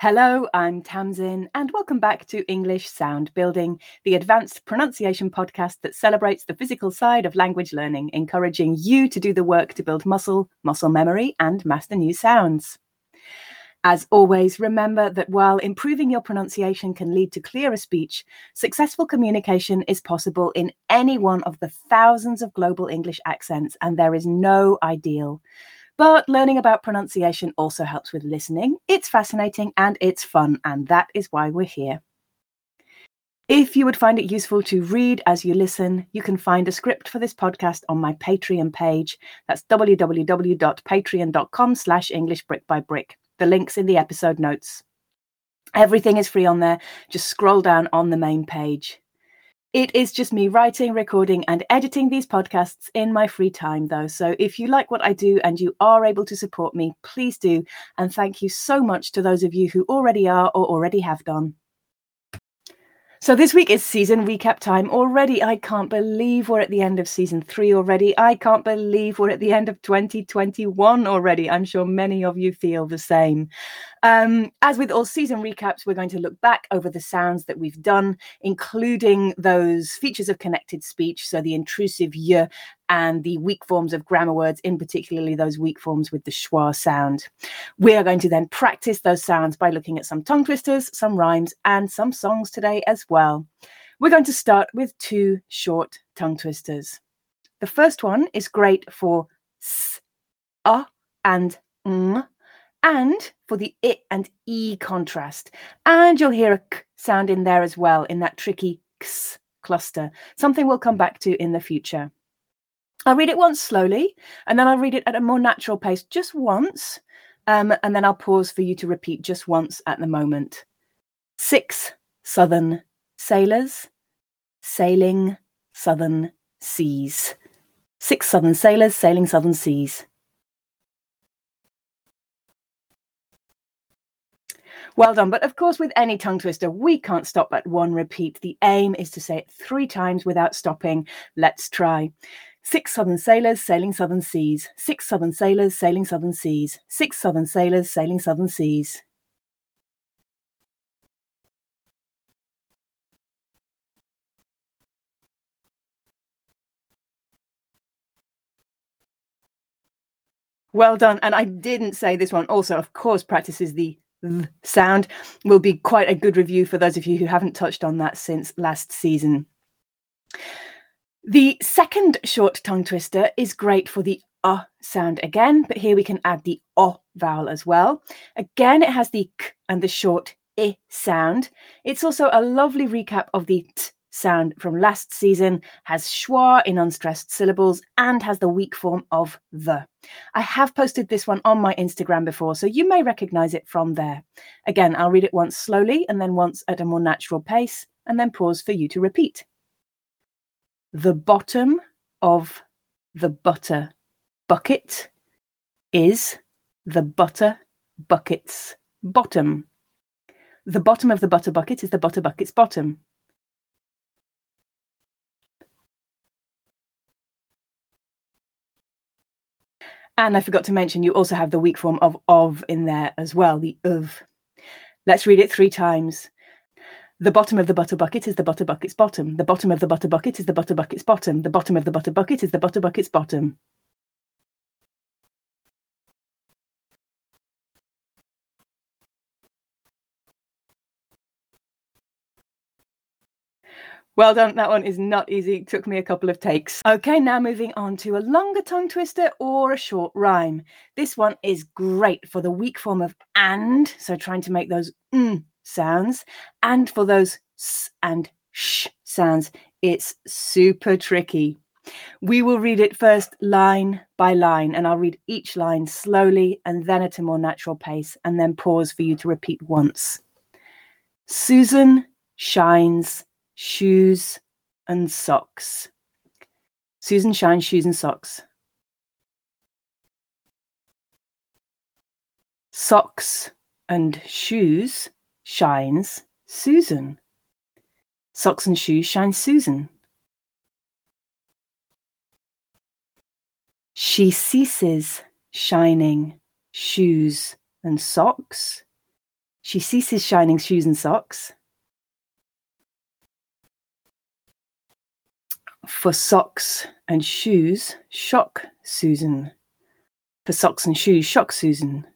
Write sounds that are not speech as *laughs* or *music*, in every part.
Hello, I'm Tamsin, and welcome back to English Sound Building, the advanced pronunciation podcast that celebrates the physical side of language learning, encouraging you to do the work to build muscle, muscle memory, and master new sounds. As always, remember that while improving your pronunciation can lead to clearer speech, successful communication is possible in any one of the thousands of global English accents, and there is no ideal. But learning about pronunciation also helps with listening. It's fascinating and it's fun, and that is why we're here. If you would find it useful to read as you listen, you can find a script for this podcast on my Patreon page. That's www.patreon.com slash English brick by brick. The link's in the episode notes. Everything is free on there. Just scroll down on the main page. It is just me writing, recording, and editing these podcasts in my free time, though. So if you like what I do and you are able to support me, please do. And thank you so much to those of you who already are or already have done. So this week is season recap time already. I can't believe we're at the end of season three already. I can't believe we're at the end of 2021 already. I'm sure many of you feel the same. Um, as with all season recaps, we're going to look back over the sounds that we've done, including those features of connected speech, so the intrusive y and the weak forms of grammar words, in particularly those weak forms with the schwa sound. We are going to then practice those sounds by looking at some tongue twisters, some rhymes, and some songs today as well. We're going to start with two short tongue twisters. The first one is great for s, a, and ng, and for the i and e contrast. And you'll hear a k sound in there as well in that tricky x cluster, something we'll come back to in the future. I'll read it once slowly, and then I'll read it at a more natural pace just once, um, and then I'll pause for you to repeat just once at the moment. Six southern sailors sailing southern seas. Six southern sailors sailing southern seas. Well done. But of course, with any tongue twister, we can't stop at one repeat. The aim is to say it three times without stopping. Let's try. Six southern sailors sailing southern seas. Six southern sailors sailing southern seas. Six southern sailors sailing southern seas. Well done. And I didn't say this one also, of course, practices the th sound. Will be quite a good review for those of you who haven't touched on that since last season. The second short tongue twister is great for the uh sound again, but here we can add the o vowel as well. Again, it has the k and the short i sound. It's also a lovely recap of the t sound from last season, has schwa in unstressed syllables, and has the weak form of the. I have posted this one on my Instagram before, so you may recognize it from there. Again, I'll read it once slowly and then once at a more natural pace, and then pause for you to repeat the bottom of the butter bucket is the butter bucket's bottom. The bottom of the butter bucket is the butter bucket's bottom. And I forgot to mention, you also have the weak form of of in there as well, the of. Let's read it three times. The bottom of the butter bucket is the butter bucket's bottom. The bottom of the butter bucket is the butter bucket's bottom. The bottom of the butter bucket is the butter bucket's bottom. Well done. That one is not easy. It took me a couple of takes. Okay, now moving on to a longer tongue twister or a short rhyme. This one is great for the weak form of and, so trying to make those mm sounds. And for those s and sh sounds, it's super tricky. We will read it first line by line, and I'll read each line slowly and then at a more natural pace, and then pause for you to repeat once. Susan shines shoes and socks. Susan shines shoes and socks. Socks and shoes shines Susan. Socks and shoes shine Susan. She ceases shining shoes and socks. She ceases shining shoes and socks. For socks and shoes, shock Susan. For socks and shoes, shock Susan.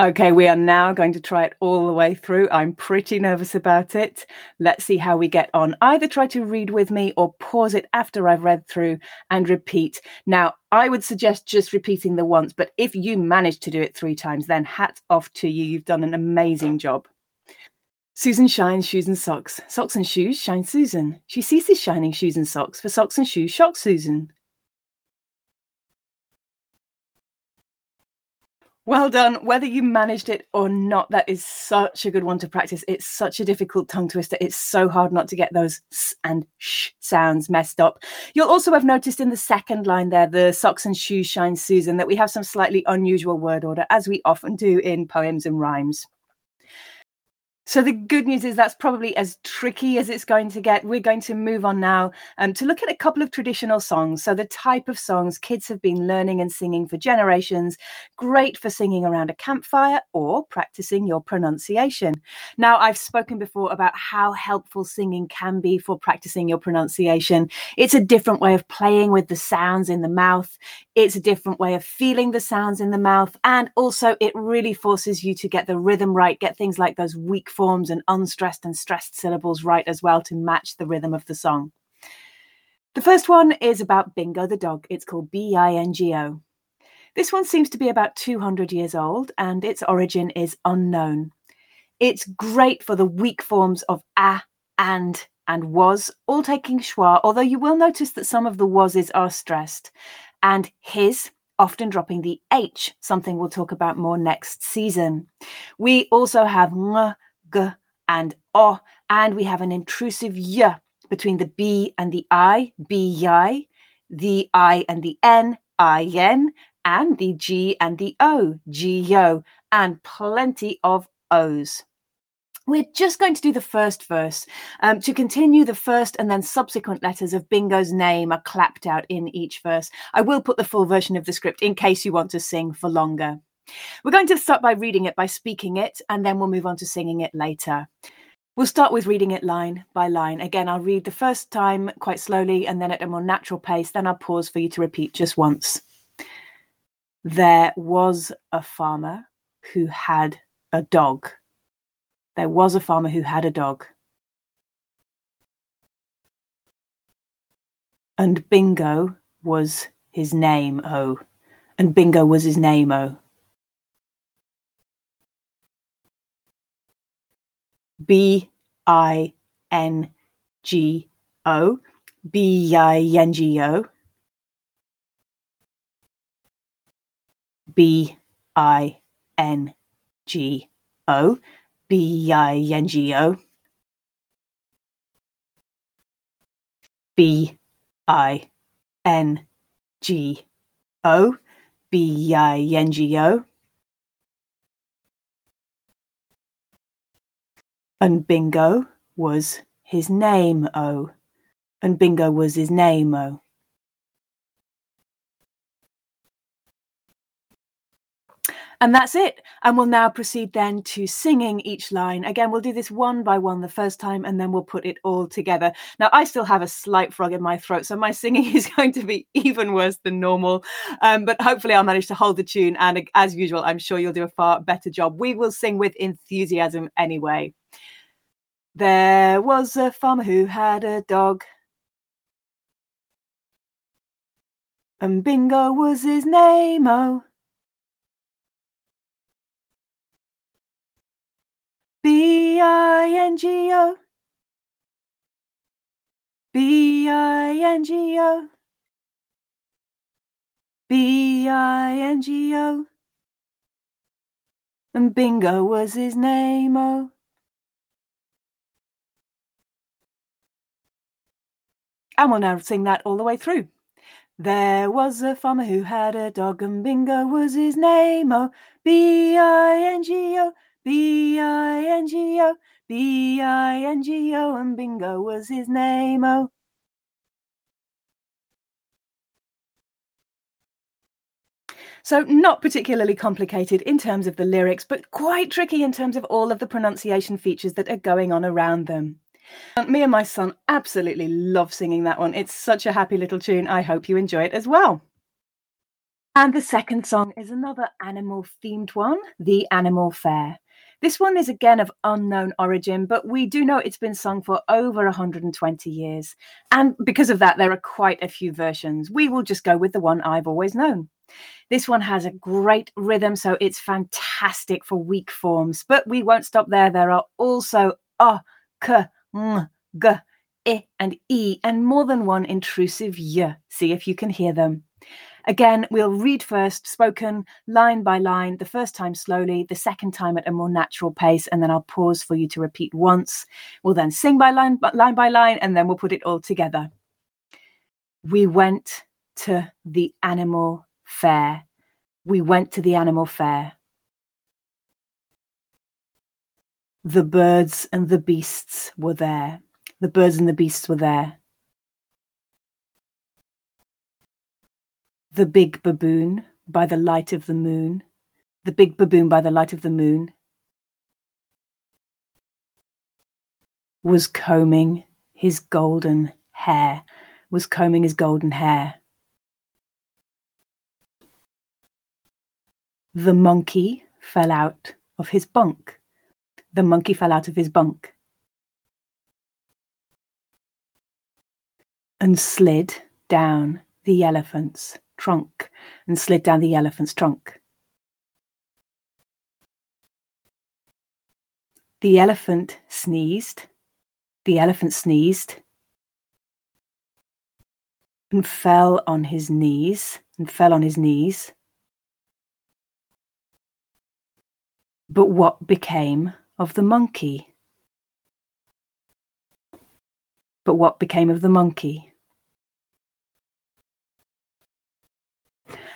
Okay, we are now going to try it all the way through. I'm pretty nervous about it. Let's see how we get on. Either try to read with me or pause it after I've read through and repeat. Now, I would suggest just repeating the once, but if you manage to do it three times, then hats off to you. You've done an amazing job. Susan shines shoes and socks. Socks and shoes shine Susan. She ceases shining shoes and socks for socks and shoes shock Susan. Well done. Whether you managed it or not, that is such a good one to practice. It's such a difficult tongue twister. It's so hard not to get those s and sh sounds messed up. You'll also have noticed in the second line there, the socks and shoes shine Susan, that we have some slightly unusual word order, as we often do in poems and rhymes. So the good news is that's probably as tricky as it's going to get. We're going to move on now um, to look at a couple of traditional songs. So the type of songs kids have been learning and singing for generations, great for singing around a campfire or practicing your pronunciation. Now, I've spoken before about how helpful singing can be for practicing your pronunciation. It's a different way of playing with the sounds in the mouth. It's a different way of feeling the sounds in the mouth. And also it really forces you to get the rhythm right, get things like those weak forms and unstressed and stressed syllables right as well to match the rhythm of the song. The first one is about Bingo the dog. It's called B I N G O. This one seems to be about 200 years old and its origin is unknown. It's great for the weak forms of a, and, and was, all taking schwa, although you will notice that some of the wases are stressed. And his, often dropping the H, something we'll talk about more next season. We also have ng, g, and o, and we have an intrusive y between the b and the i, b, y, the i and the n, i, n, and the g and the o, g, o, and plenty of o's. We're just going to do the first verse. Um, to continue, the first and then subsequent letters of Bingo's name are clapped out in each verse. I will put the full version of the script in case you want to sing for longer. We're going to start by reading it, by speaking it, and then we'll move on to singing it later. We'll start with reading it line by line. Again, I'll read the first time quite slowly and then at a more natural pace. Then I'll pause for you to repeat just once. There was a farmer who had a dog. There was a farmer who had a dog. And Bingo was his name, oh. And Bingo was his name, oh. B I N G O. B I N G O. B I N G O. B I N G O. B I N G O. B I N G O. And Bingo was his name, oh. And Bingo was his name, oh. And that's it. And we'll now proceed then to singing each line. Again, we'll do this one by one the first time and then we'll put it all together. Now, I still have a slight frog in my throat, so my singing *laughs* is going to be even worse than normal. Um, but hopefully, I'll manage to hold the tune. And as usual, I'm sure you'll do a far better job. We will sing with enthusiasm anyway. There was a farmer who had a dog. And Bingo was his name, oh. B I N G O. B I N G O. B I N G O. And Bingo was his name, oh. And we'll now sing that all the way through. There was a farmer who had a dog, and Bingo was his name, oh. B I N G O. B I N G O, B I N G O, and Bingo was his name. Oh. So, not particularly complicated in terms of the lyrics, but quite tricky in terms of all of the pronunciation features that are going on around them. Um, me and my son absolutely love singing that one. It's such a happy little tune. I hope you enjoy it as well. And the second song is another animal themed one, The Animal Fair. This one is again of unknown origin, but we do know it's been sung for over 120 years. And because of that, there are quite a few versions. We will just go with the one I've always known. This one has a great rhythm, so it's fantastic for weak forms. But we won't stop there. There are also a, k, ng, g, i, and e, and more than one intrusive y. See if you can hear them. Again, we'll read first, spoken line by line, the first time slowly, the second time at a more natural pace, and then I'll pause for you to repeat once. We'll then sing by line, line by line, and then we'll put it all together. We went to the animal fair. We went to the animal fair. The birds and the beasts were there. The birds and the beasts were there. The big baboon by the light of the moon. The big baboon by the light of the moon was combing his golden hair, was combing his golden hair. The monkey fell out of his bunk. The monkey fell out of his bunk and slid down the elephant's trunk and slid down the elephant's trunk. The elephant sneezed. The elephant sneezed and fell on his knees and fell on his knees. But what became of the monkey? But what became of the monkey?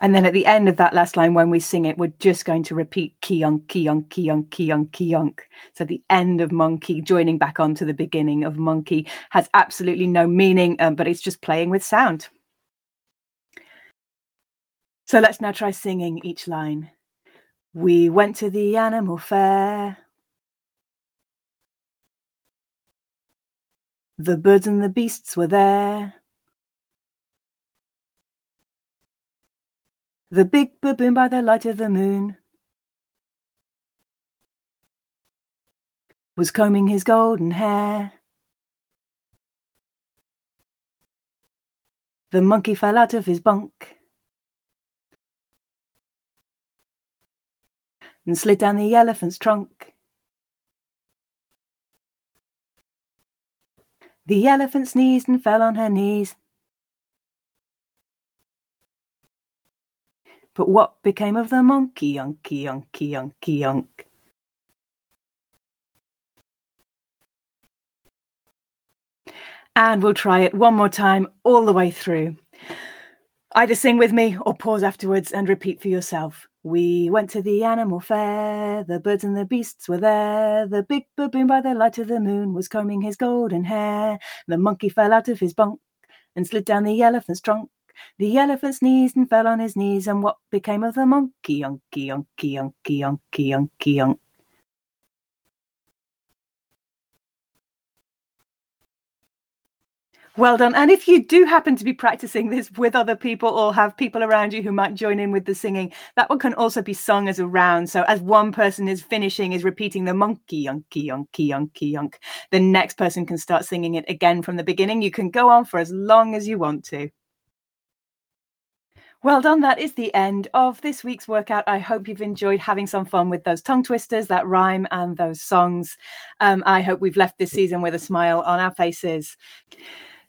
And then at the end of that last line, when we sing it, we're just going to repeat keyonk, keyonk, keyonk, keyonk, keyonk. So the end of monkey joining back onto the beginning of monkey has absolutely no meaning, um, but it's just playing with sound. So let's now try singing each line. We went to the animal fair. The birds and the beasts were there. The big baboon by the light of the moon was combing his golden hair. The monkey fell out of his bunk and slid down the elephant's trunk. The elephant sneezed and fell on her knees. But what became of the monkey, yonky, yonky, yonky, yonk? And we'll try it one more time all the way through. Either sing with me or pause afterwards and repeat for yourself. We went to the animal fair, the birds and the beasts were there. The big baboon by the light of the moon was combing his golden hair. The monkey fell out of his bunk and slid down the elephant's trunk. The elephant sneezed and fell on his knees, and what became of the monkey? Unky, unky, unky, unky, unky, unky. Well done. And if you do happen to be practicing this with other people or have people around you who might join in with the singing, that one can also be sung as a round. So as one person is finishing, is repeating the monkey, yonky, yonky, yonky, yonk, the next person can start singing it again from the beginning. You can go on for as long as you want to. Well done. That is the end of this week's workout. I hope you've enjoyed having some fun with those tongue twisters, that rhyme, and those songs. Um, I hope we've left this season with a smile on our faces.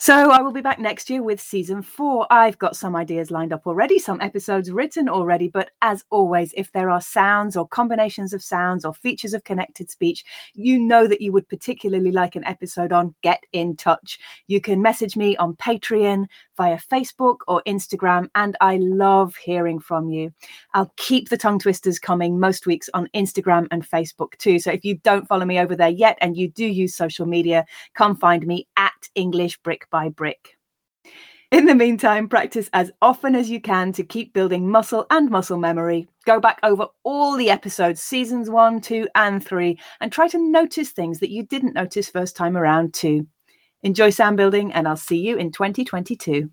So I will be back next year with season four. I've got some ideas lined up already, some episodes written already. But as always, if there are sounds or combinations of sounds or features of connected speech you know that you would particularly like an episode on, get in touch. You can message me on Patreon, via Facebook or Instagram. And I love hearing from you. I'll keep the tongue twisters coming most weeks on Instagram and Facebook too. So if you don't follow me over there yet and you do use social media, come find me at English Brick by Brick. In the meantime, practice as often as you can to keep building muscle and muscle memory. Go back over all the episodes, seasons one, two, and three, and try to notice things that you didn't notice first time around, too. Enjoy sound building, and I'll see you in 2022.